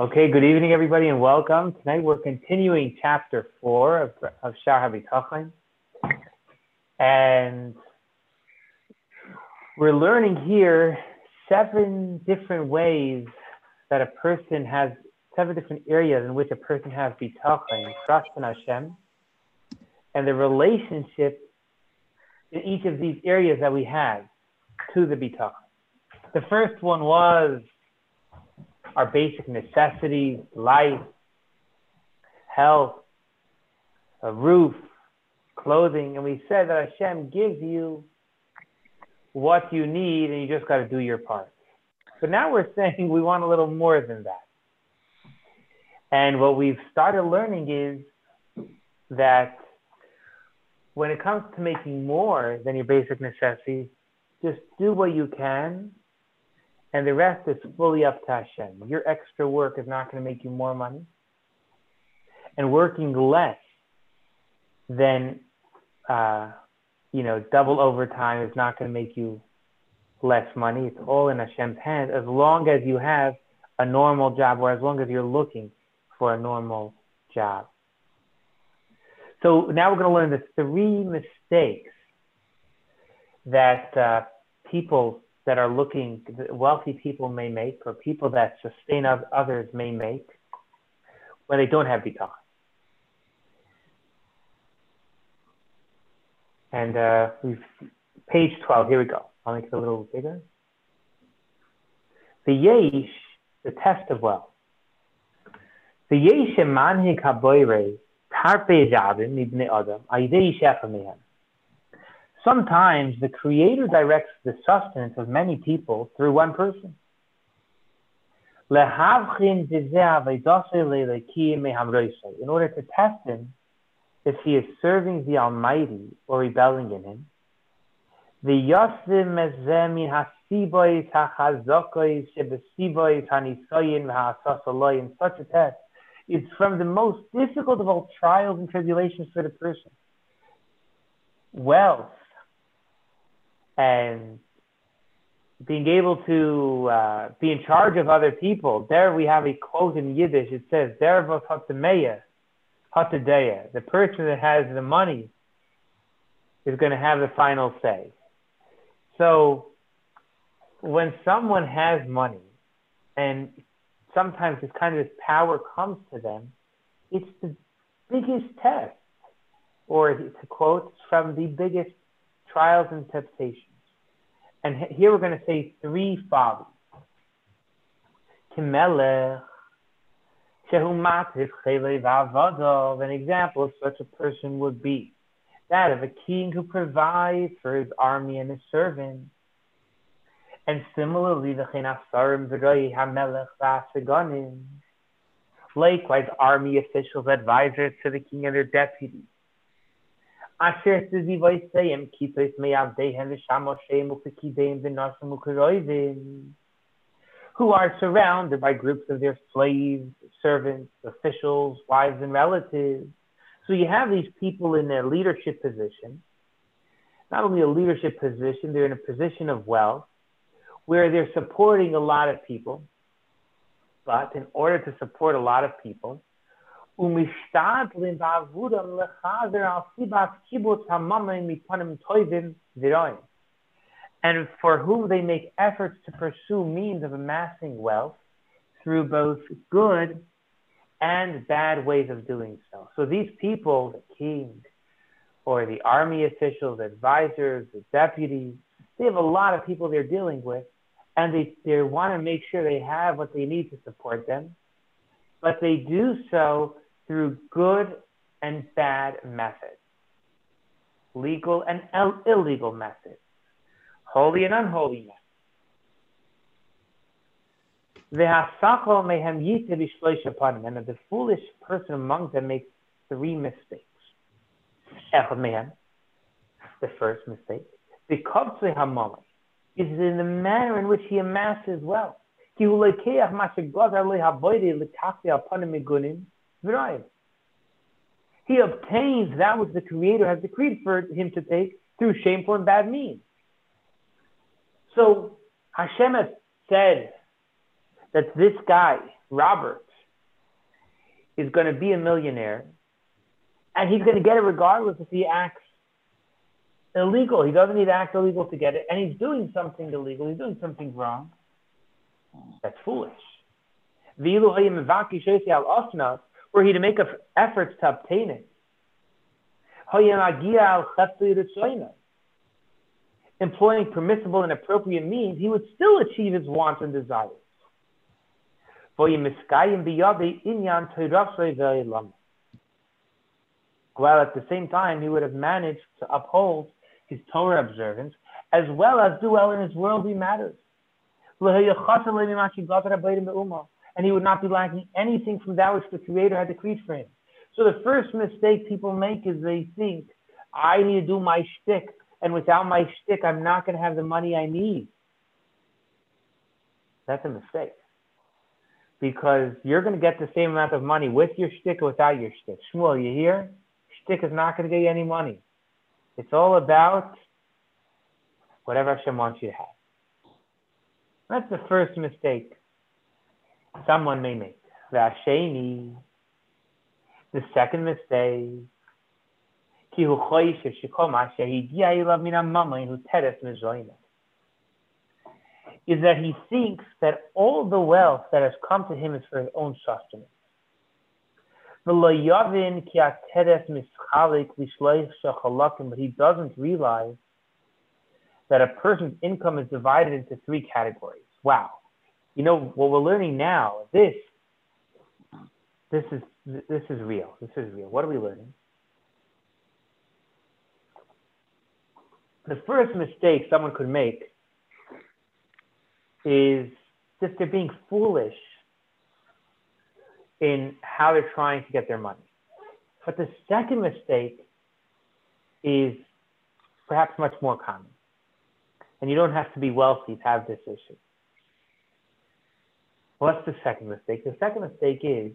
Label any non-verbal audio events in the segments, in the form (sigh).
Okay, good evening, everybody, and welcome. Tonight we're continuing chapter four of, of Shar HaBitachon. And we're learning here seven different ways that a person has, seven different areas in which a person has bitachon, trust in Hashem, and the relationship in each of these areas that we have to the bitachon. The first one was our basic necessities, life, health, a roof, clothing, and we said that Hashem gives you what you need and you just got to do your part. But now we're (laughs) saying we want a little more than that. And what we've started learning is that when it comes to making more than your basic necessities, just do what you can and the rest is fully up to Hashem. Your extra work is not going to make you more money. And working less than, uh, you know, double overtime is not going to make you less money. It's all in Hashem's hands as long as you have a normal job or as long as you're looking for a normal job. So now we're going to learn the three mistakes that uh, people that are looking, wealthy people may make, or people that sustain others may make when they don't have bitachon. And uh, we've page 12, here we go. I'll make it a little bigger. The yesh, the test of wealth. The yesh manhig haboire tarpe javim ibne adam aidei shefa mehem. Sometimes the Creator directs the sustenance of many people through one person. In order to test him if he is serving the Almighty or rebelling in him, the Yosim Mezemin Hasibois Hachazokois Shebesibois Hanisoyin V'Hasasaloi in such a test is from the most difficult of all trials and tribulations for the person. Wealth and being able to uh, be in charge of other people. There we have a quote in Yiddish. It says, "Dervos hatameya, hatadeya." The person that has the money is going to have the final say. So when someone has money, and sometimes this kind of power comes to them, it's the biggest test, or to quote from the biggest trials and temptations. And here we're going to say three fathers. Kimelech, an example of such a person would be that of a king who provides for his army and his servants. And similarly, the likewise, army officials, advisors to the king and their deputies Who are surrounded by groups of their slaves, servants, officials, wives, and relatives. So you have these people in a leadership position, not only a leadership position, they're in a position of wealth where they're supporting a lot of people. But in order to support a lot of people, ומשתדלים בעבודם לחזר על סיבת קיבוץ הממון מפנים טובים ורועים. And for whom they make efforts to pursue means of amassing wealth through both good and bad ways of doing so. So these people, the king or the army officials, advisors, the deputies, they have a lot of people they're dealing with, and they, they want to make sure they have what they need to support them. But they do so through good and bad methods, legal and illegal methods, holy and unholy methods. And the foolish person among them makes three mistakes. The first mistake, is in the manner in which he amasses wealth. He obtains that which the Creator has decreed for him to take through shameful and bad means. So Hashem has said that this guy, Robert, is going to be a millionaire, and he's going to get it regardless if he acts illegal. He doesn't need to act illegal to get it, and he's doing something illegal. He's doing something wrong. That's foolish. Were he to make efforts to obtain it, employing permissible and appropriate means, he would still achieve his wants and desires. While at the same time, he would have managed to uphold his Torah observance as well as do well in his worldly matters. And he would not be lacking anything from that which the Creator had decreed for him. So the first mistake people make is they think, I need to do my shtick, and without my shtick, I'm not going to have the money I need. That's a mistake. Because you're going to get the same amount of money with your shtick or without your shtick. Shmuel, you hear? Shtick is not going to get you any money. It's all about whatever Hashem wants you to have. That's the first mistake someone may make. The second mistake, is that he thinks that all the wealth that has come to him is for his own sustenance. But he doesn't realize that a person's income is divided into three categories. Wow. You know, what we're learning now, this, this is, this is real. This is real. What are we learning? The first mistake someone could make is just they're being foolish in how they're trying to get their money. But the second mistake is perhaps much more common. And you don't have to be wealthy to have this issue. What's the second mistake? The second mistake is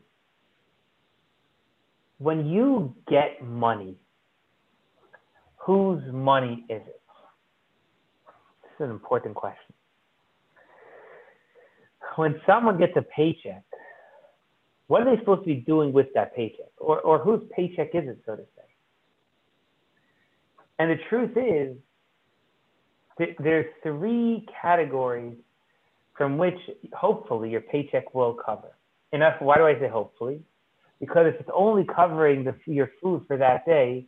when you get money, whose money is it? This is an important question. When someone gets a paycheck, what are they supposed to be doing with that paycheck? Or, or whose paycheck is it, so to say? And the truth is, there's three categories from which hopefully your paycheck will cover. Enough. Why do I say hopefully? Because if it's only covering the, your food for that day,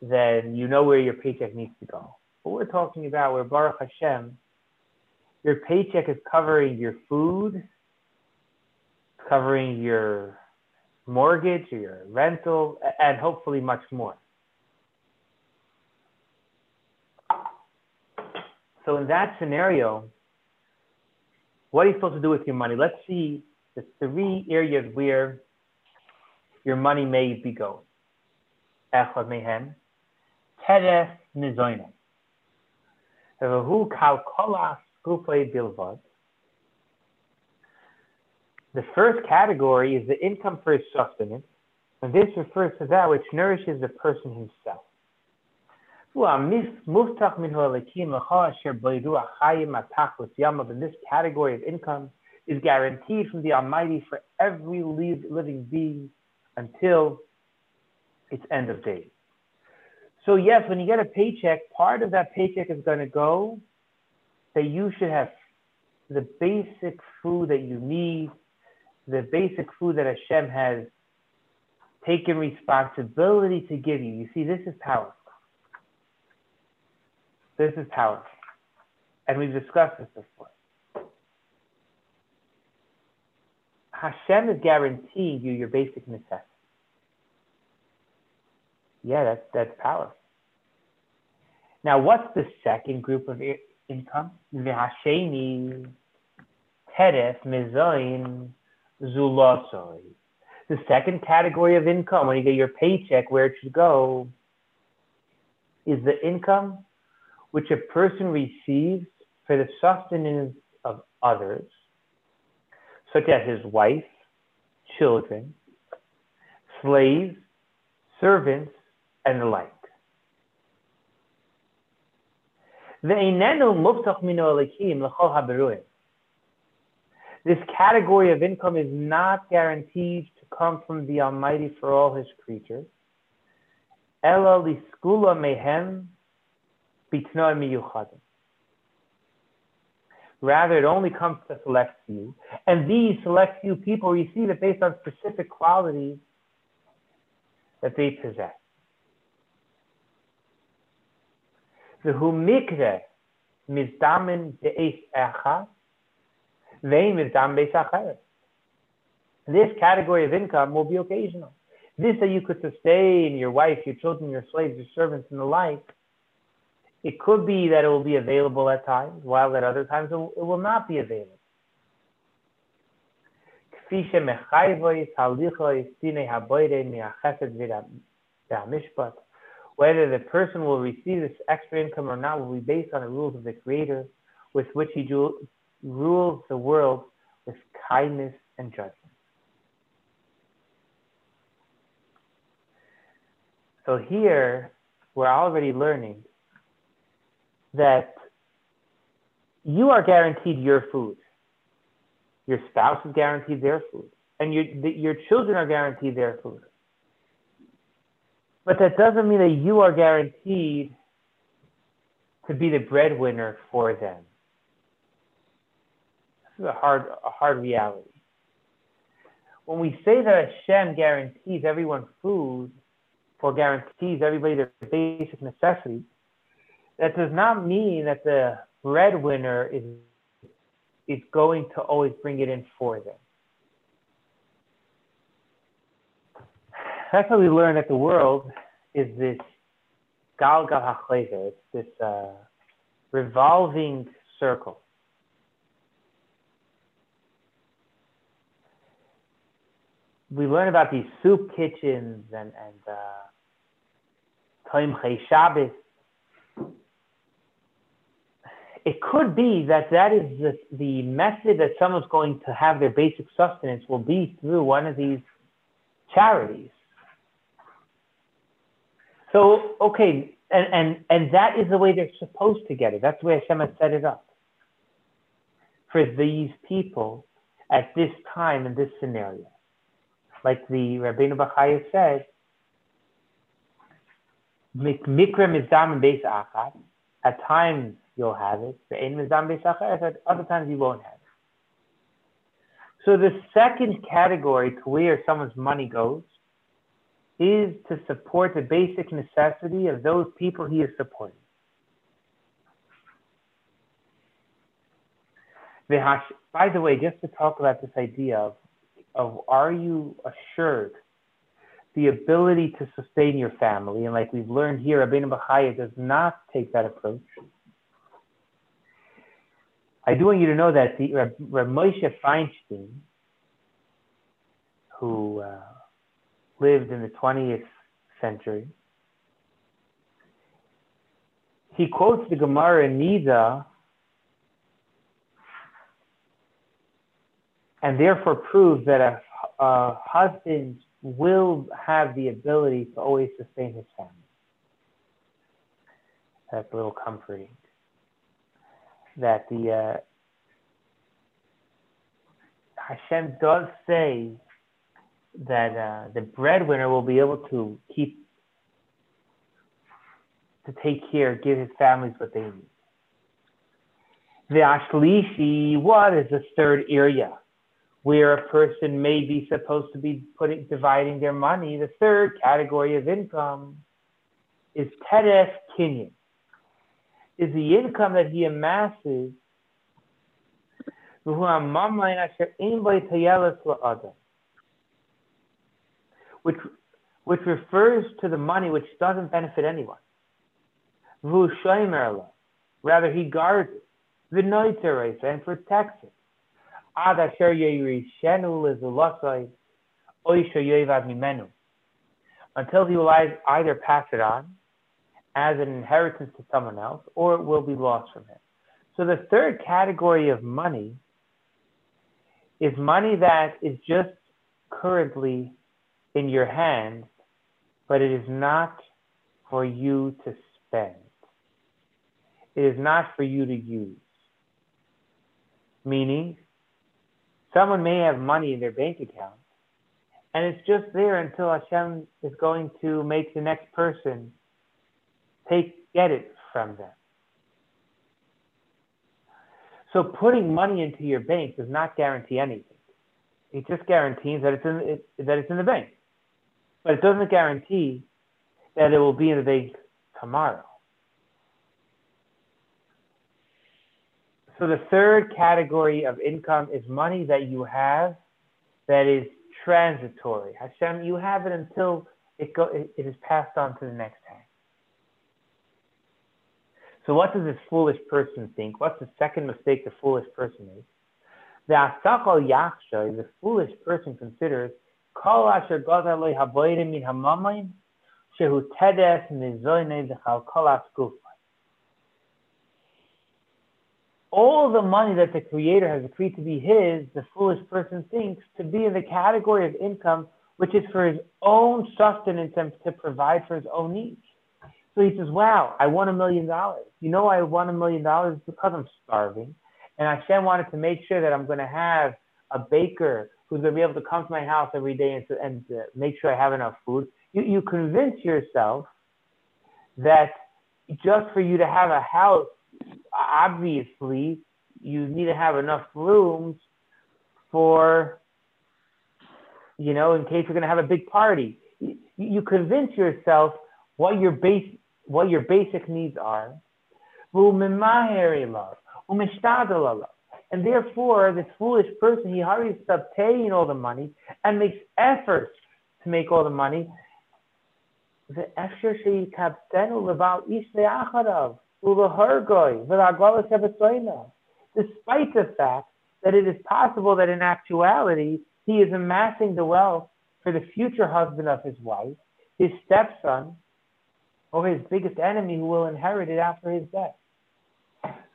then you know where your paycheck needs to go. What we're talking about, where Baruch Hashem, your paycheck is covering your food, covering your mortgage or your rental, and hopefully much more. So in that scenario, what are you supposed to do with your money? Let's see the three areas where your money may be going. The first category is the income for his sustenance, and this refers to that which nourishes the person himself. This category of income is guaranteed from the Almighty for every living being until its end of days. So yes, when you get a paycheck, part of that paycheck is going to go that you should have the basic food that you need, the basic food that Hashem has taken responsibility to give you. You see, this is powerful. This is powerful. And we've discussed this before. Hashem is guaranteeing you your basic necessities. Yeah, that's, that's powerful. Now, what's the second group of income? V'hasheni teref mezoin zulosoi. The second category of income, when you get your paycheck, where it should go, is the income which a person receives for the sustenance of others, such as his wife, children, slaves, servants, and the like. This category of income is not guaranteed to come from the Almighty for all his creatures. Liskula mehem Rather, it only comes to select few. And these select few people receive it based on specific qualities that they possess. The humikre mizdamin. This category of income will be occasional. This that you could sustain your wife, your children, your slaves, your servants, and the like. It could be that it will be available at times, while at other times it will not be available. Whether the person will receive this extra income or not will be based on the rules of the Creator, with which He rules the world with kindness and judgment. So here, we're already learning that you are guaranteed your food. Your spouse is guaranteed their food. And your, the, your children are guaranteed their food. But that doesn't mean that you are guaranteed to be the breadwinner for them. This is a hard, a hard reality. When we say that Hashem guarantees everyone food, or guarantees everybody their basic necessities, that does not mean that the breadwinner is is going to always bring it in for them. That's how we learn that the world is this galgal hachozer. It's this uh, revolving circle. We learn about these soup kitchens and and uh, Shabbos it could be that that is the, the method that someone's going to have their basic sustenance will be through one of these charities. So, okay, and, and, and that is the way they're supposed to get it. That's the way Hashem has set it up. For these people at this time in this scenario. Like the Rabbeinu Bachaya said, Mikra Mizdam Beis Achad, at times you'll have it. At other times you won't have it. So the second category to where someone's money goes is to support the basic necessity of those people he is supporting. By the way, just to talk about this idea of, of are you assured the ability to sustain your family? And like we've learned here, Rabbeinu Bachaya does not take that approach. I do want you to know that the Reb, Moshe Feinstein, who uh, lived in the 20th century, he quotes the Gemara Nida and therefore proves that a, a husband will have the ability to always sustain his family. That's a little comforting that the uh, Hashem does say that uh, the breadwinner will be able to keep to take care, give his families what they need. The Ashlishi, what is the third area where a person may be supposed to be putting dividing their money? The third category of income is Teref Kinyan is the income that he amasses. Which, which refers to the money which doesn't benefit anyone. Rather, he guards it, and protects it. Until he will either pass it on as an inheritance to someone else or it will be lost from him. So the third category of money is money that is just currently in your hands, but it is not for you to spend. It is not for you to use. Meaning, someone may have money in their bank account And it's just there until Hashem is going to make the next person take get it from them. So putting money into your bank does not guarantee anything. It just guarantees that it's in it, that it's in the bank, but it doesn't guarantee that it will be in the bank tomorrow. So the third category of income is money that you have that is transitory. Hashem, you have it until it go it, it is passed on to the next. So what does this foolish person think? What's the second mistake the foolish person makes? The asakal yachsha, the foolish person considers kol asher gadalei haboyrim min hamamayim shehu tedes nizoyne dechal kolas gufa. All the money that the Creator has agreed to be his, the foolish person thinks to be in the category of income which is for his own sustenance and to provide for his own needs. So he says, Wow, I won a million dollars. You know, I won a million dollars because I'm starving. And Hashem wanted to make sure that I'm going to have a baker who's going to be able to come to my house every day and, to, and to make sure I have enough food. You, you convince yourself that just for you to have a house, obviously, you need to have enough rooms for, you know, in case you're going to have a big party. You, you convince yourself what your base what your basic needs are. And therefore, this foolish person, he hurries to obtain all the money and makes efforts to make all the money. Despite the fact that it is possible that in actuality he is amassing the wealth for the future husband of his wife, his stepson, or his biggest enemy who will inherit it after his death.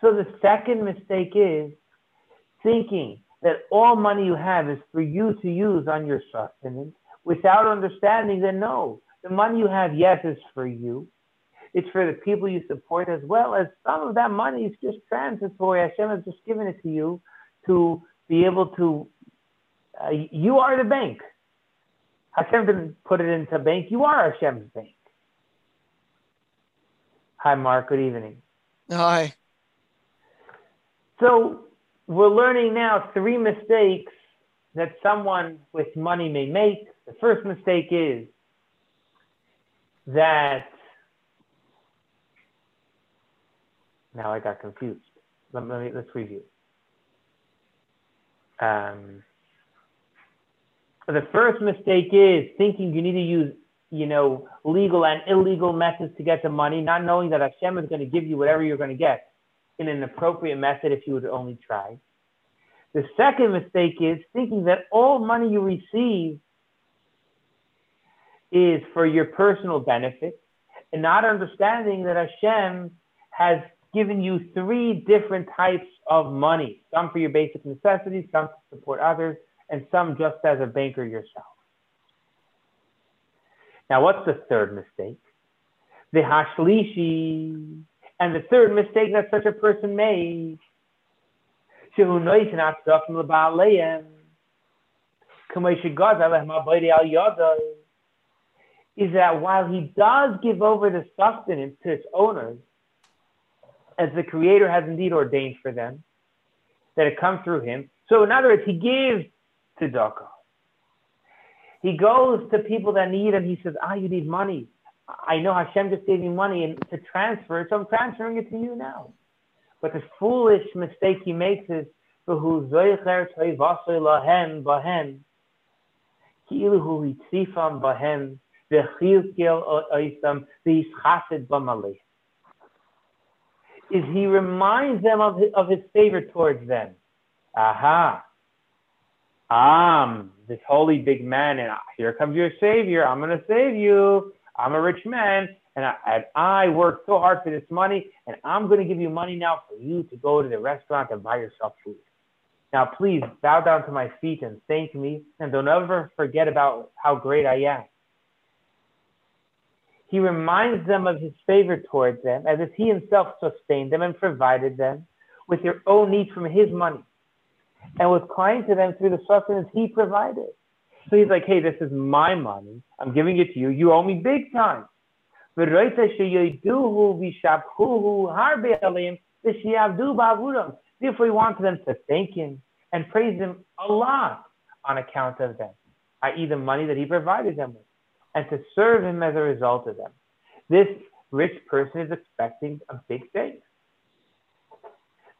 So the second mistake is thinking that all money you have is for you to use on your sustenance without understanding that no, the money you have, yes, is for you. It's for the people you support as well as some of that money is just transitory. Hashem has just given it to you to be able to, uh, you are the bank. Hashem didn't put it into bank. You are Hashem's bank. Hi, Mark. Good evening. Hi. So we're learning now three mistakes that someone with money may make. The first mistake is that now I got confused. Let, me, let's review. Um, the first mistake is thinking you need to use you know, legal and illegal methods to get the money, not knowing that Hashem is going to give you whatever you're going to get in an appropriate method if you would only try. The second mistake is thinking that all money you receive is for your personal benefit and not understanding that Hashem has given you three different types of money some for your basic necessities, some to support others, and some just as a banker yourself. Now, what's the third mistake? The hashlishi. And the third mistake that such a person made. Is that while he does give over the sustenance to its owners, as the Creator has indeed ordained for them, that it comes through him. So, in other words, he gives to Doko. He goes to people that need him. He says, Ah, you need money. I know Hashem just gave me money and to transfer, it, so I'm transferring it to you now. But the foolish mistake he makes is is he reminds them of his, of his favor towards them. Aha, I'm this holy big man, and here comes your savior. I'm going to save you. I'm a rich man, and I, and I worked so hard for this money, and I'm going to give you money now for you to go to the restaurant and buy yourself food. Now, please bow down to my feet and thank me, and don't ever forget about how great I am. He reminds them of his favor towards them as if he himself sustained them and provided them with their own needs from his money and was kind to them through the sustenance he provided. So he's like, hey, this is my money. I'm giving it to you. You owe me big time. Therefore, he wants them to thank him and praise him a lot on account of them, i.e., the money that he provided them with, and to serve him as a result of them. This rich person is expecting a big thing.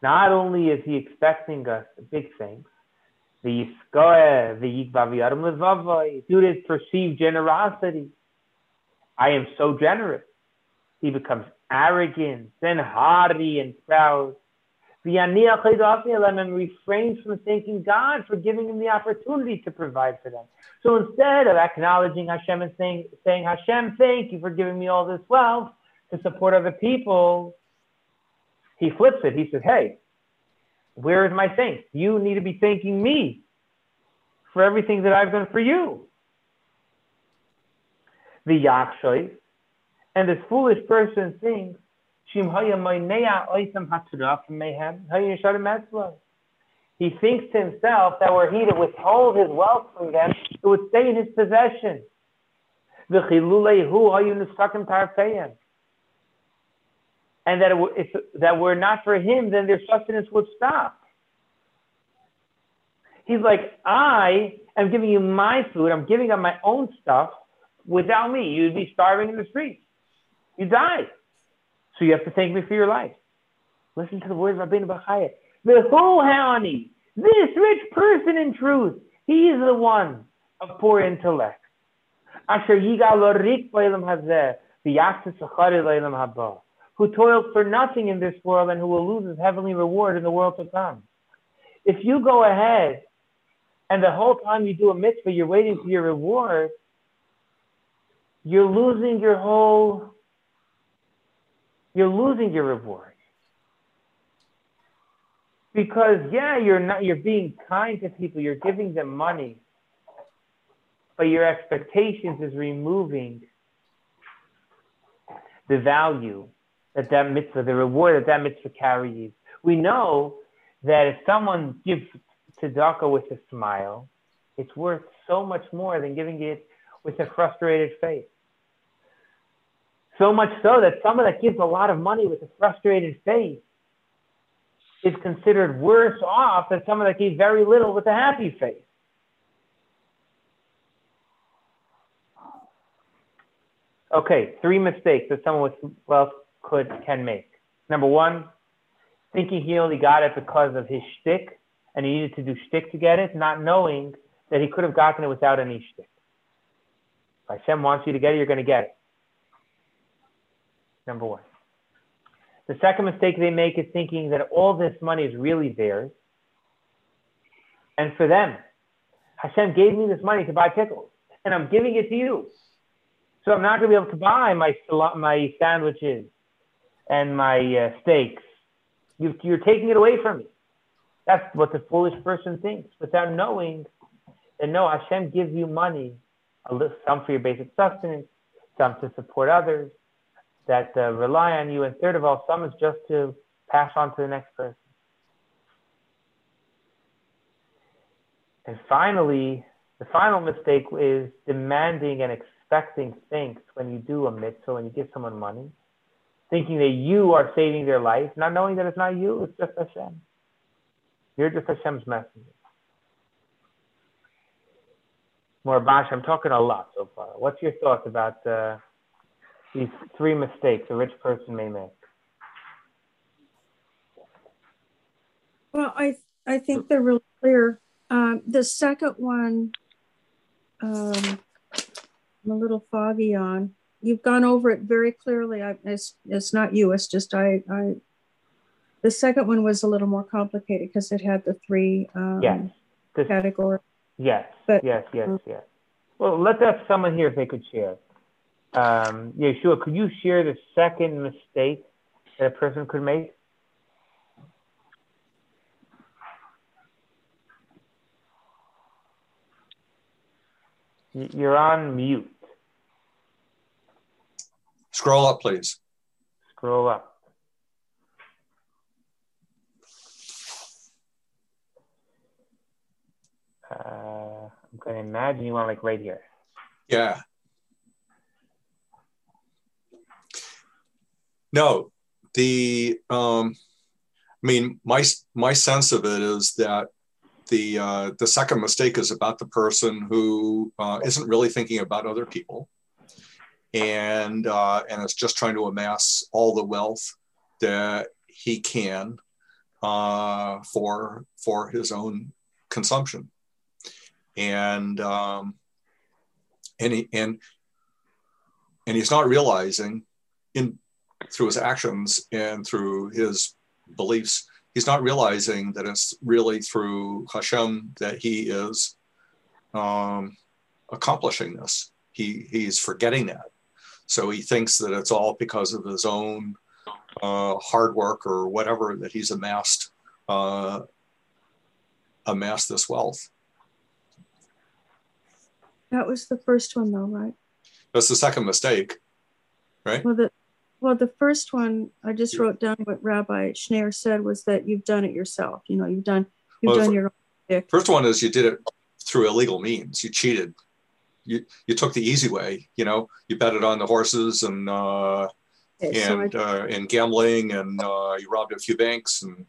Not only is he expecting us big things, the yiskoe, the yikvaviyarim levavai, due to his perceived generosity. I am so generous. He becomes arrogant and haughty and proud. And refrains from thanking God for giving him the opportunity to provide for them. So instead of acknowledging Hashem and saying, saying Hashem, thank you for giving me all this wealth to support other people, he flips it. He says, Hey, where is my thanks? You need to be thanking me for everything that I've done for you. The Yakshoy, and this foolish person thinks, he thinks to himself that were he to withhold his wealth from them, it would stay in his possession. And that it, if that were not for him, then their sustenance would stop. He's like, I am giving you my food. I'm giving up my own stuff. Without me, you'd be starving in the streets. You die. So you have to thank me for your life. Listen to the words of Rabbeinu Bachaya. The whole honey, this rich person in truth, he is the one of poor intellect. Asher who toiled for nothing in this world and who will lose his heavenly reward in the world to come. If you go ahead and the whole time you do a mitzvah, you're waiting for your reward, you're losing your whole, you're losing your reward. Because yeah, you're not you're being kind to people, you're giving them money, but your expectations is removing the value that that mitzvah, the reward that that mitzvah carries. We know that if someone gives tzedakah with a smile, it's worth so much more than giving it with a frustrated face. So much so that someone that gives a lot of money with a frustrated face is considered worse off than someone that gave very little with a happy face. Okay, three mistakes that someone with wealth could can make. Number one, thinking he only got it because of his shtick and he needed to do shtick to get it, not knowing that he could have gotten it without any shtick. If Hashem wants you to get it, you're going to get it. Number one. The second mistake they make is thinking that all this money is really theirs. And for them, Hashem gave me this money to buy pickles, and I'm giving it to you. So I'm not going to be able to buy my, my sandwiches and my uh, steaks. You, you're taking it away from me. That's what the foolish person thinks without knowing that no, Hashem gives you money, some for your basic sustenance, some to support others that uh, rely on you, and third of all, some is just to pass on to the next person. And finally, the final mistake is demanding and expecting things when you do a mitzvah, when you give someone money, thinking that you are saving their life, not knowing that it's not you, it's just Hashem. You're just Hashem's messenger. More Bash, I'm talking a lot so far. What's your thoughts about uh, these three mistakes a rich person may make? Well, I I think they're really clear. Um, the second one, um, I'm a little foggy on. You've gone over it very clearly. I, it's it's not you. It's just I I the second one was a little more complicated because it had the three um, yes. This, categories. Yes, but, yes, yes, um, yes. Well, let's have someone here if they could share. Um, yeah, sure. Could you share the second mistake that a person could make? You're on mute. Scroll up, please. Scroll up. Uh, I'm Okay, imagine you want like right here. Yeah. No, the um, I mean, my my sense of it is that the uh, the second mistake is about the person who uh, not really thinking about other people, and uh, and is just trying to amass all the wealth that he can uh, for for his own consumption, and um, and he, and and he's not realizing in through his actions and through his beliefs, he's not realizing that it's really through Hashem that he is um, accomplishing this. He he's forgetting that, so he thinks that it's all because of his own uh, hard work or whatever that he's amassed uh, amassed this wealth. That was the first one, though, right? That's the second mistake, right? Well, the well, the first one I just wrote down what Rabbi Schneer said was that you've done it yourself. You know, you've done you've well, done your own. First one is you did it through illegal means. You cheated. You you took the easy way. You know, you betted on the horses and uh, and uh, and gambling and uh, you robbed a few banks and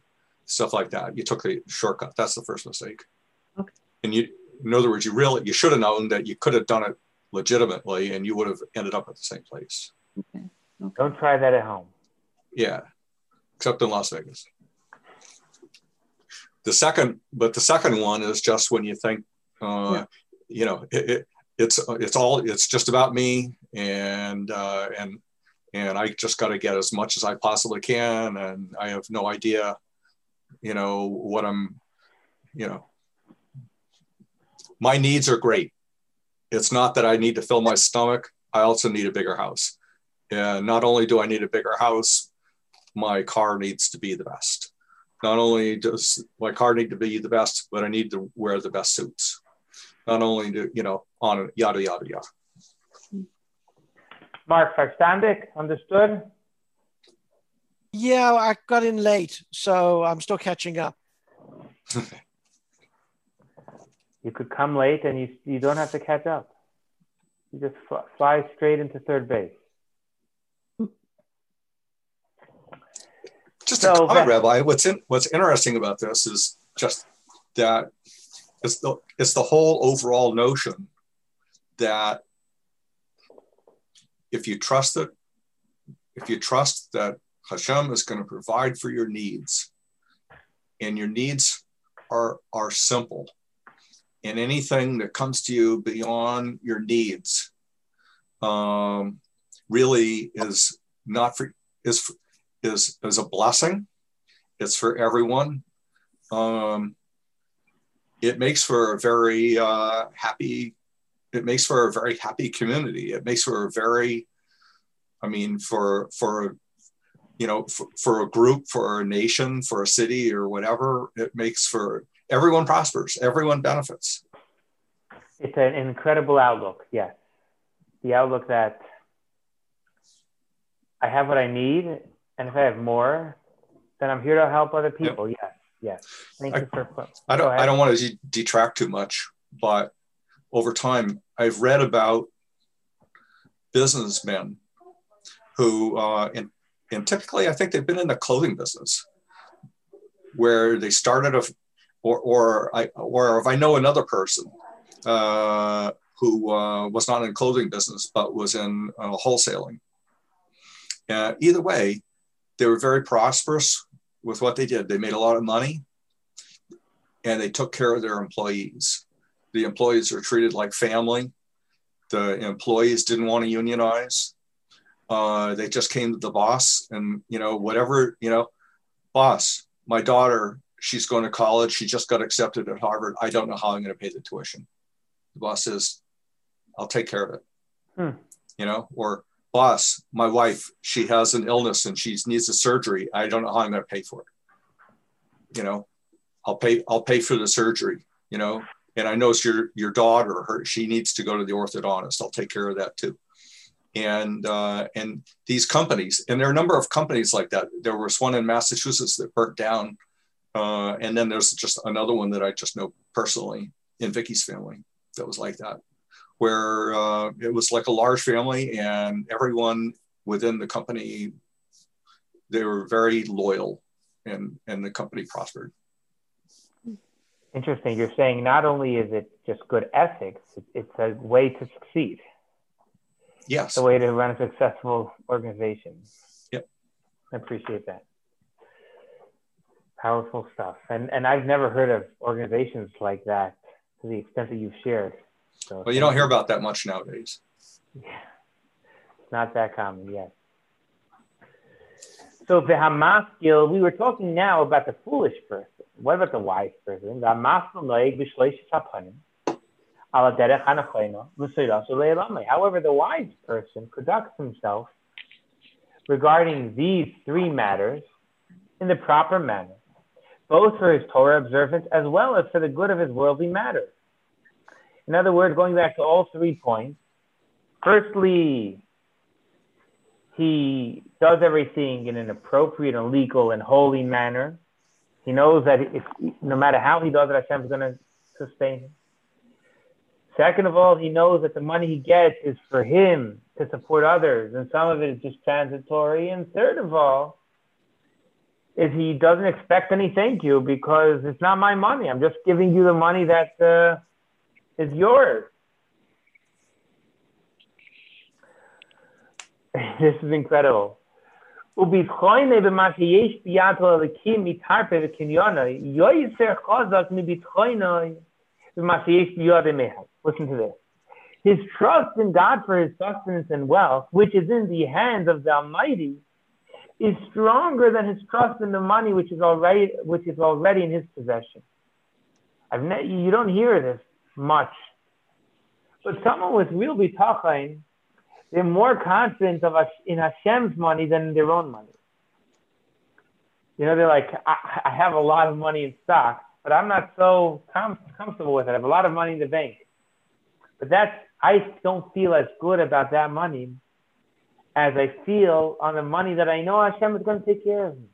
stuff like that. You took the shortcut. That's the first mistake. Okay. And you, in other words, you really you should have known that you could have done it legitimately, and you would have ended up at the same place. Okay. okay. Don't try that at home. Yeah, except in Las Vegas. The second, but the second one is just when you think, uh, yeah. you know, it, it, it's it's all it's just about me, and uh, and and I just got to get as much as I possibly can, and I have no idea, you know, what I'm, you know, my needs are great. It's not that I need to fill my stomach. I also need a bigger house. And not only do I need a bigger house, my car needs to be the best. Not only does my car need to be the best, but I need to wear the best suits. Not only do, you know, on yada, yada, yada. Mark, verstandig, understood? Yeah, I got in late, so I'm still catching up. you could come late and you, you don't have to catch up. You just fly straight into third base. Just so, a comment, Rabbi. What's in, what's interesting about this is just that it's the it's the whole overall notion that if you trust it, if you trust that Hashem is going to provide for your needs, and your needs are are simple, and anything that comes to you beyond your needs um, really is not for is is is a blessing. It's for everyone. Um, it makes for a very uh, happy. It makes for a very happy community. It makes for a very, I mean, for for you know, for, for a group, for a nation, for a city, or whatever. It makes for everyone prospers, everyone benefits. It's an incredible outlook, yes. The outlook that I have what I need, and if I have more, then I'm here to help other people. Yep. Yes, yes. Thank I, you for. I don't. I don't want to detract too much, but over time, I've read about businessmen who, uh, and, and typically, I think they've been in the clothing business, where they started a or or I or if I know another person uh, who uh, was not in clothing business but was in uh, wholesaling. Uh, either way, they were very prosperous with what they did. They made a lot of money, and they took care of their employees. The employees are treated like family. The employees didn't want to unionize. Uh, they just came to the boss and you know whatever you know, boss. My daughter she's going to college. She just got accepted at Harvard. I don't know how I'm going to pay the tuition. The boss says, I'll take care of it. Hmm. You know, or boss, my wife, she has an illness and she needs a surgery. I don't know how I'm going to pay for it. You know, I'll pay, I'll pay for the surgery, you know, and I know it's your, your daughter, her, she needs to go to the orthodontist. I'll take care of that too. And, uh, and these companies, and there are a number of companies like that. There was one in Massachusetts that burnt down uh, and then there's just another one that I just know personally in Vicky's family. that was like that, where uh, it was like a large family and everyone within the company, they were very loyal and, and the company prospered. Interesting. You're saying not only is it just good ethics, it's a way to succeed. Yes. It's a way to run a successful organization. Yep. I appreciate that. Powerful stuff. And and I've never heard of organizations like that to the extent that you've shared. So well, you don't hear about that much nowadays. Yeah. It's not that common, yes. So the hamaskil, we were talking now about the foolish person. What about the wise person? The hamaskil noig b'shleishis hapanim. However, the wise person conducts himself regarding these three matters in the proper manner, both for his Torah observance as well as for the good of his worldly matters. In other words, going back to all three points, firstly, he does everything in an appropriate and legal and holy manner. He knows that if no matter how he does it, Hashem is going to sustain him. Second of all, he knows that the money he gets is for him to support others, and some of it is just transitory. And third of all, is he doesn't expect any thank you because it's not my money. I'm just giving you the money that uh, is yours. this (laughs) is incredible. ובזכויני במה שיש ביד הלקים מתרפה וקניוני, יויסר חוזק מבזכויני במה שיש ביד אמהם. Listen to this. His trust in God for his sustenance and wealth, which is in the hands of the Almighty, is stronger than his trust in the money which is already which is already in his possession. I've ne- you don't hear this much, but someone with real bitachon, they're more confident of us in Hashem's money than their own money. You know, they're like, I, I have a lot of money in stock, but I'm not so com- comfortable with it. I have a lot of money in the bank. But that's, I don't feel as good about that money as I feel on the money that I know Hashem is going to take care of me.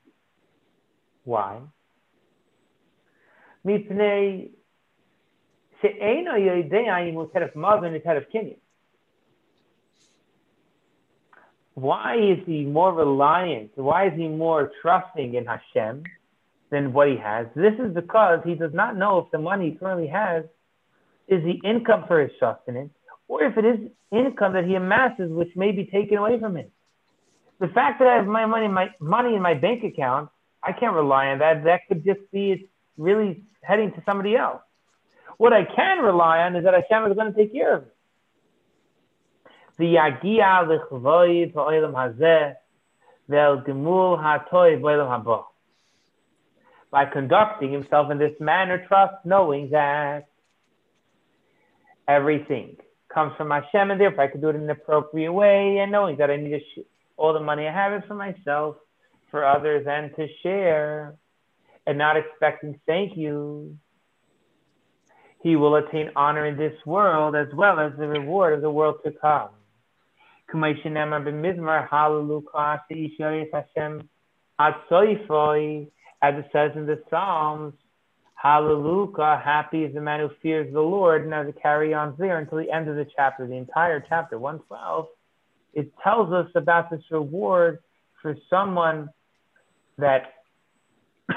Why? Why is he more reliant? Why is he more trusting in Hashem than what he has? This is because he does not know if the money he currently has is the income for his sustenance, or if it is income that he amasses, which may be taken away from him. The fact that I have my money, my money in my bank account, I can't rely on that. That could just be it's really heading to somebody else. What I can rely on is that Hashem is going to take care of it. By conducting himself in this manner, trust knowing that everything comes from Hashem, and therefore I can do it in an appropriate way, and knowing that I need to sh- all the money I have is for myself, for others, and to share, and not expecting thank you. He will attain honor in this world as well as the reward of the world to come. As it says in the Psalms, Hallelujah, happy is the man who fears the Lord. Now to carry on there until the end of the chapter, the entire chapter, 112, it tells us about this reward for someone that (coughs)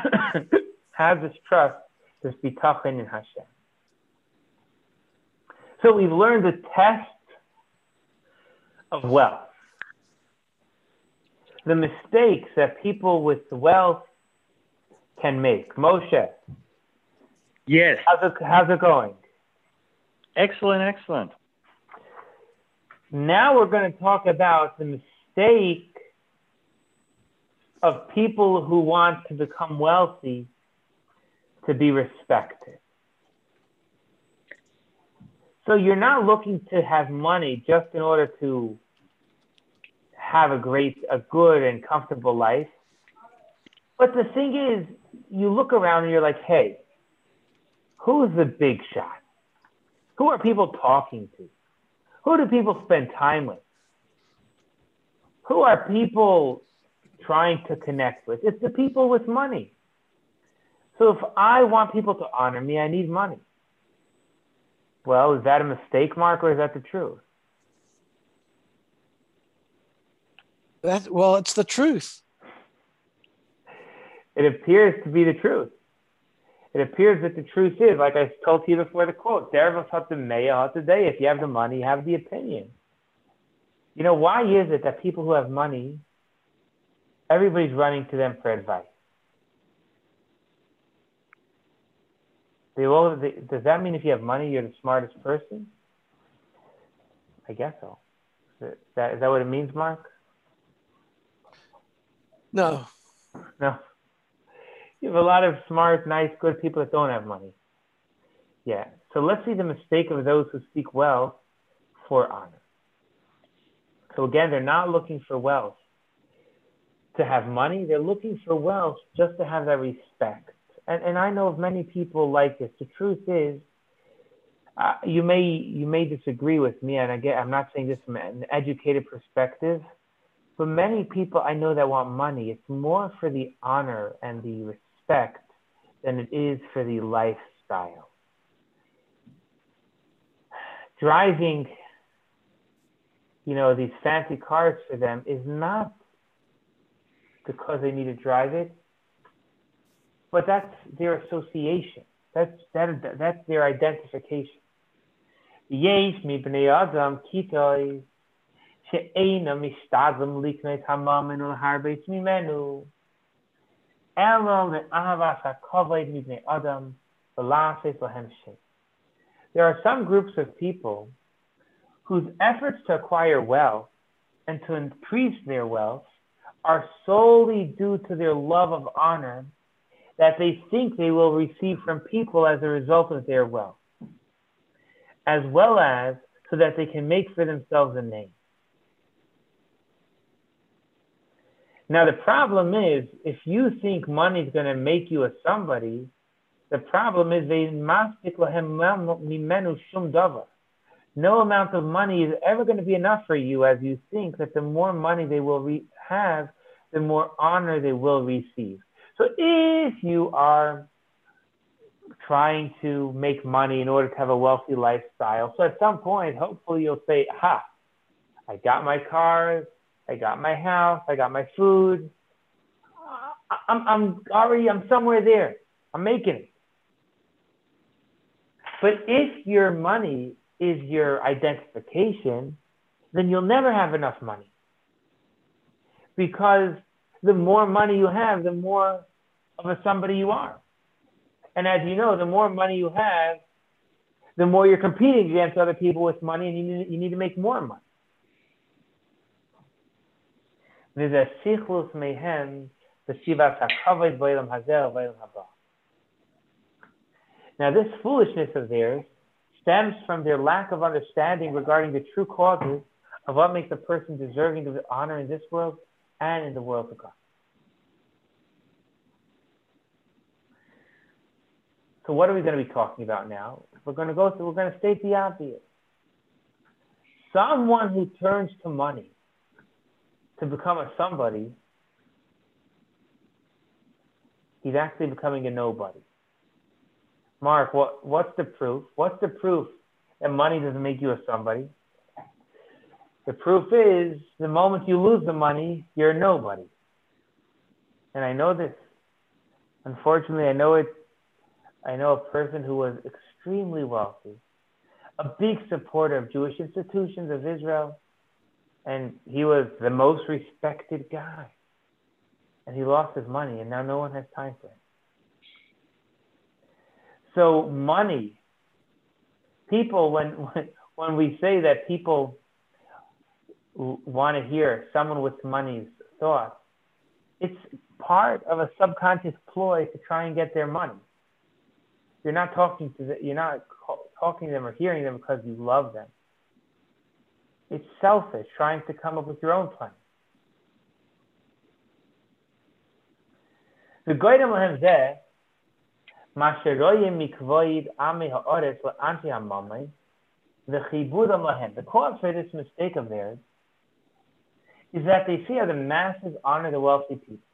has this trust, this bitachon in Hashem. So we've learned the test of wealth. The mistakes that people with wealth can make. Moshe, Yes. How's it, how's it going? Excellent, excellent. Now we're going to talk about the mistake of people who want to become wealthy to be respected. So you're not looking to have money just in order to have a great, a good and comfortable life. But the thing is, you look around and you're like, hey, Who's the big shot? Who are people talking to? Who do people spend time with? Who are people trying to connect with? It's the people with money. So if I want people to honor me, I need money. Well, is that a mistake, Mark, or is that the truth? That well, it's the truth. It appears to be the truth. It appears that the truth is, like I told you before the quote, today. If you have the money, have the opinion. You know, why is it that people who have money, everybody's running to them for advice? They all, they, does that mean if you have money, you're the smartest person? I guess so. Is that, is that what it means, Mark? No. No. You have a lot of smart, nice, good people that don't have money. Yeah. So let's see the mistake of those who seek wealth for honor. So again, they're not looking for wealth to have money. They're looking for wealth just to have that respect. And, and I know of many people like this. The truth is, uh, you may you may disagree with me, and again, I'm not saying this from an educated perspective, but many people I know that want money. It's more for the honor and the respect than it is for the lifestyle. Driving, you know, these fancy cars for them is not because they need to drive it, but that's their association. That's that, that's their identification. Yesh mi bnei adam kitoi she'ena mishtazim liknei hamamin ulharbeitz mimenu ela le'avas ha'kavod mi bnei adam v'laseis lahem There are some groups of people whose efforts to acquire wealth and to increase their wealth are solely due to their love of honor that they think they will receive from people as a result of their wealth, as well as so that they can make for themselves a name. Now, the problem is if you think money is going to make you a somebody, the problem is they no amount of money is ever going to be enough for you as you think that the more money they will re- have, the more honor they will receive. So if you are trying to make money in order to have a wealthy lifestyle, so at some point, hopefully you'll say, ha, I got my cars, I got my house, I got my food. I'm, I'm already, I'm somewhere there. I'm making it. But if your money is your identification, then you'll never have enough money. Because the more money you have, the more of a somebody you are. And as you know, the more money you have, the more you're competing against other people with money, and you need, you need to make more money. Now, this foolishness of theirs stems from their lack of understanding regarding the true causes of what makes a person deserving of honor in this world and in the world to come. So what are we going to be talking about now? We're going to go through, we're going to state the obvious. Someone who turns to money to become a somebody, he's actually becoming a nobody. Mark, what, what's the proof? What's the proof that money doesn't make you a somebody? The proof is the moment you lose the money, you're a nobody. And I know this. Unfortunately, I know it I know a person who was extremely wealthy, a big supporter of Jewish institutions of Israel, and he was the most respected guy. And he lost his money, and now no one has time for him. So, money, people, when, when, we say that people want to hear someone with money's thoughts, it's part of a subconscious ploy to try and get their money. You're not talking to them, you're not talking to them or hearing them because you love them. It's selfish, trying to come up with your own plan. The the chibudam lahem. The cause for this mistake of theirs is that they see how the masses honor the wealthy people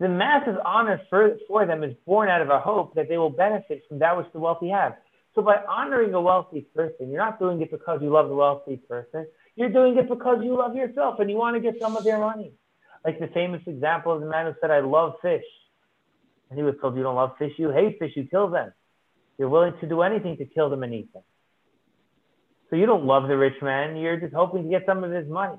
the massive honor for, for them is born out of a hope that they will benefit from that which the wealthy have. So by honoring a wealthy person, you're not doing it because you love the wealthy person. You're doing it because you love yourself and you want to get some of their money. Like the famous example of the man who said, I love fish. And he was told, You don't love fish, you hate fish, you kill them. You're willing to do anything to kill them and eat them. So you don't love the rich man, you're just hoping to get some of his money.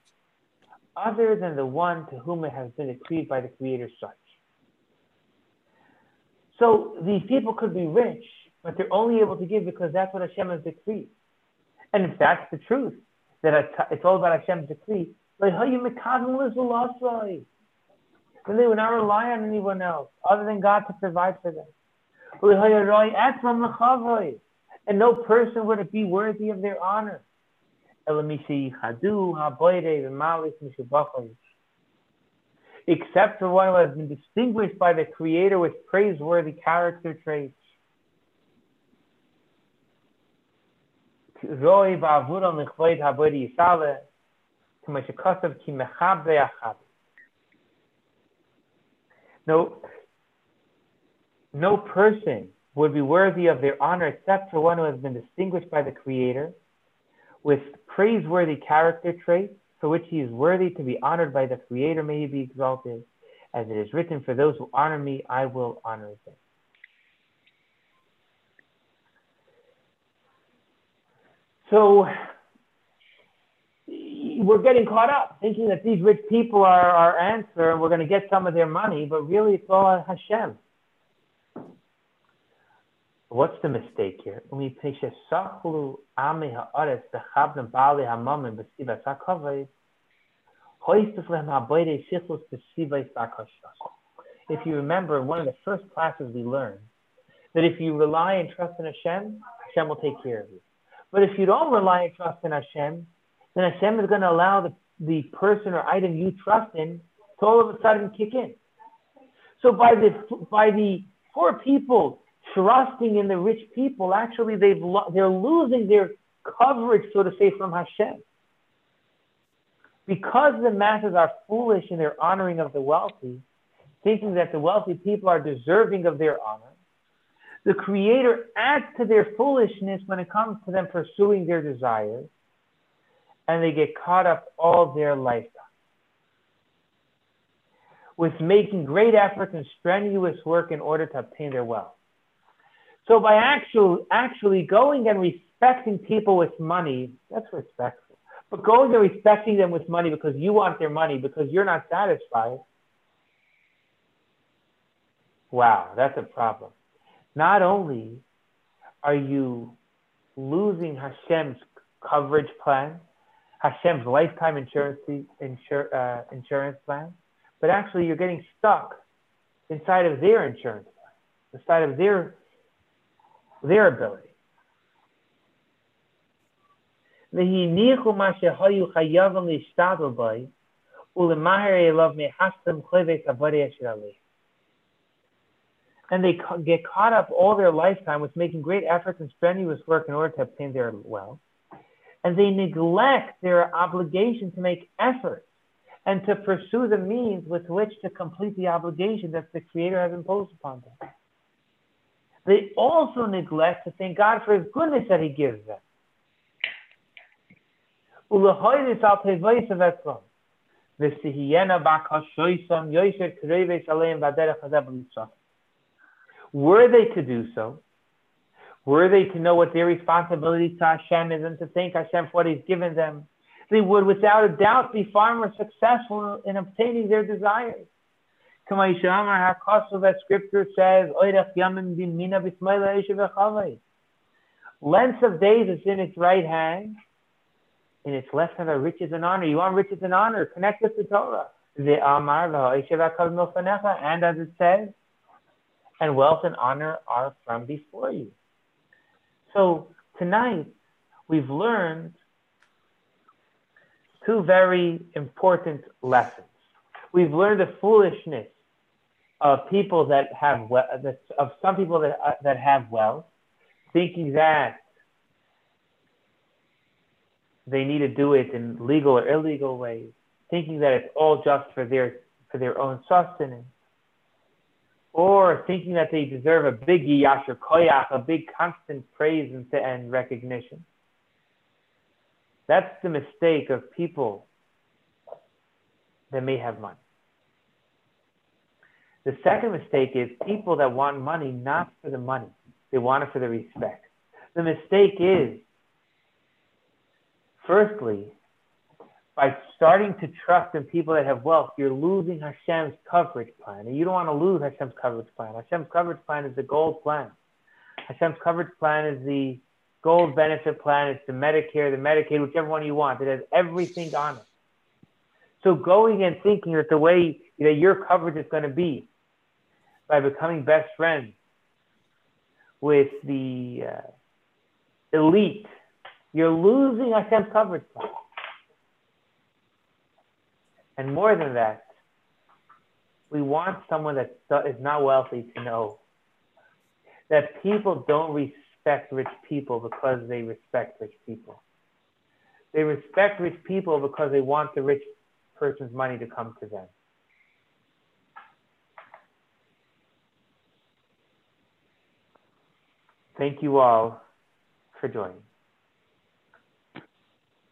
other than the one to whom it has been decreed by the Creator's such. So these people could be rich, but they're only able to give because that's what Hashem has decreed. And if that's the truth, that it's all about Hashem's decree, then they would not rely on anyone else other than God to provide for them. And no person would be worthy of their honor. Except for one who has been distinguished by the Creator with praiseworthy character traits. No, no person would be worthy of their honor except for one who has been distinguished by the Creator with praiseworthy character traits for which he is worthy to be honored by the Creator, may he be exalted. As it is written, For those who honor me, I will honor them. So we're getting caught up thinking that these rich people are our answer and we're going to get some of their money, but really it's all Hashem. What's the mistake here? If you remember, one of the first classes we learned that if you rely and trust in Hashem, Hashem will take care of you. But if you don't rely and trust in Hashem, then Hashem is going to allow the, the person or item you trust in to all of a sudden kick in. So by the by the poor people trusting in the rich people, actually they've lo- they're losing their coverage, so to say, from Hashem. Because the masses are foolish in their honoring of the wealthy, thinking that the wealthy people are deserving of their honor, the Creator adds to their foolishness when it comes to them pursuing their desires, and they get caught up all their lifetime with making great efforts and strenuous work in order to obtain their wealth. So by actual, actually going and respecting people with money, that's respectful. But going and respecting them with money because you want their money because you're not satisfied, wow, that's a problem. Not only are you losing Hashem's coverage plan, Hashem's lifetime insurance, insur, uh, insurance plan, but actually you're getting stuck inside of their insurance plan, inside of their their ability. And they get caught up all their lifetime with making great efforts and strenuous work in order to obtain their wealth. And they neglect their obligation to make efforts and to pursue the means with which to complete the obligation that the Creator has imposed upon them. They also neglect to thank God for His goodness that He gives them. Were they to do so, were they to know what their responsibility to Hashem is and to thank Hashem for what He's given them, they would without a doubt be far more successful in obtaining their desires. That scripture says, Length of days is in its right hand, in its left hand are riches and honor. You want riches and honor? Connect with the Torah. And as it says, and wealth and honor are from before you. So tonight we've learned two very important lessons. We've learned the foolishness of people that have of some people that uh, that have wealth, thinking that they need to do it in legal or illegal ways, thinking that it's all just for their for their own sustenance, or thinking that they deserve a big yasher koyach, a big constant praise and, and recognition. That's the mistake of people that may have money. The second mistake is people that want money not for the money, they want it for the respect. The mistake is, firstly, by starting to trust in people that have wealth, you're losing Hashem's coverage plan. And you don't want to lose Hashem's coverage plan. Hashem's coverage plan is the gold plan. Hashem's coverage plan is the gold benefit plan. It's the Medicare, the Medicaid, whichever one you want. It has everything on it. So going and thinking that the way that your coverage is going to be by becoming best friends with the uh, elite, you're losing Hashem's coverage. And more than that, we want someone that is not wealthy to know that people don't respect rich people because they respect rich people. They respect rich people because they want the rich person's money to come to them. Thank you all for joining.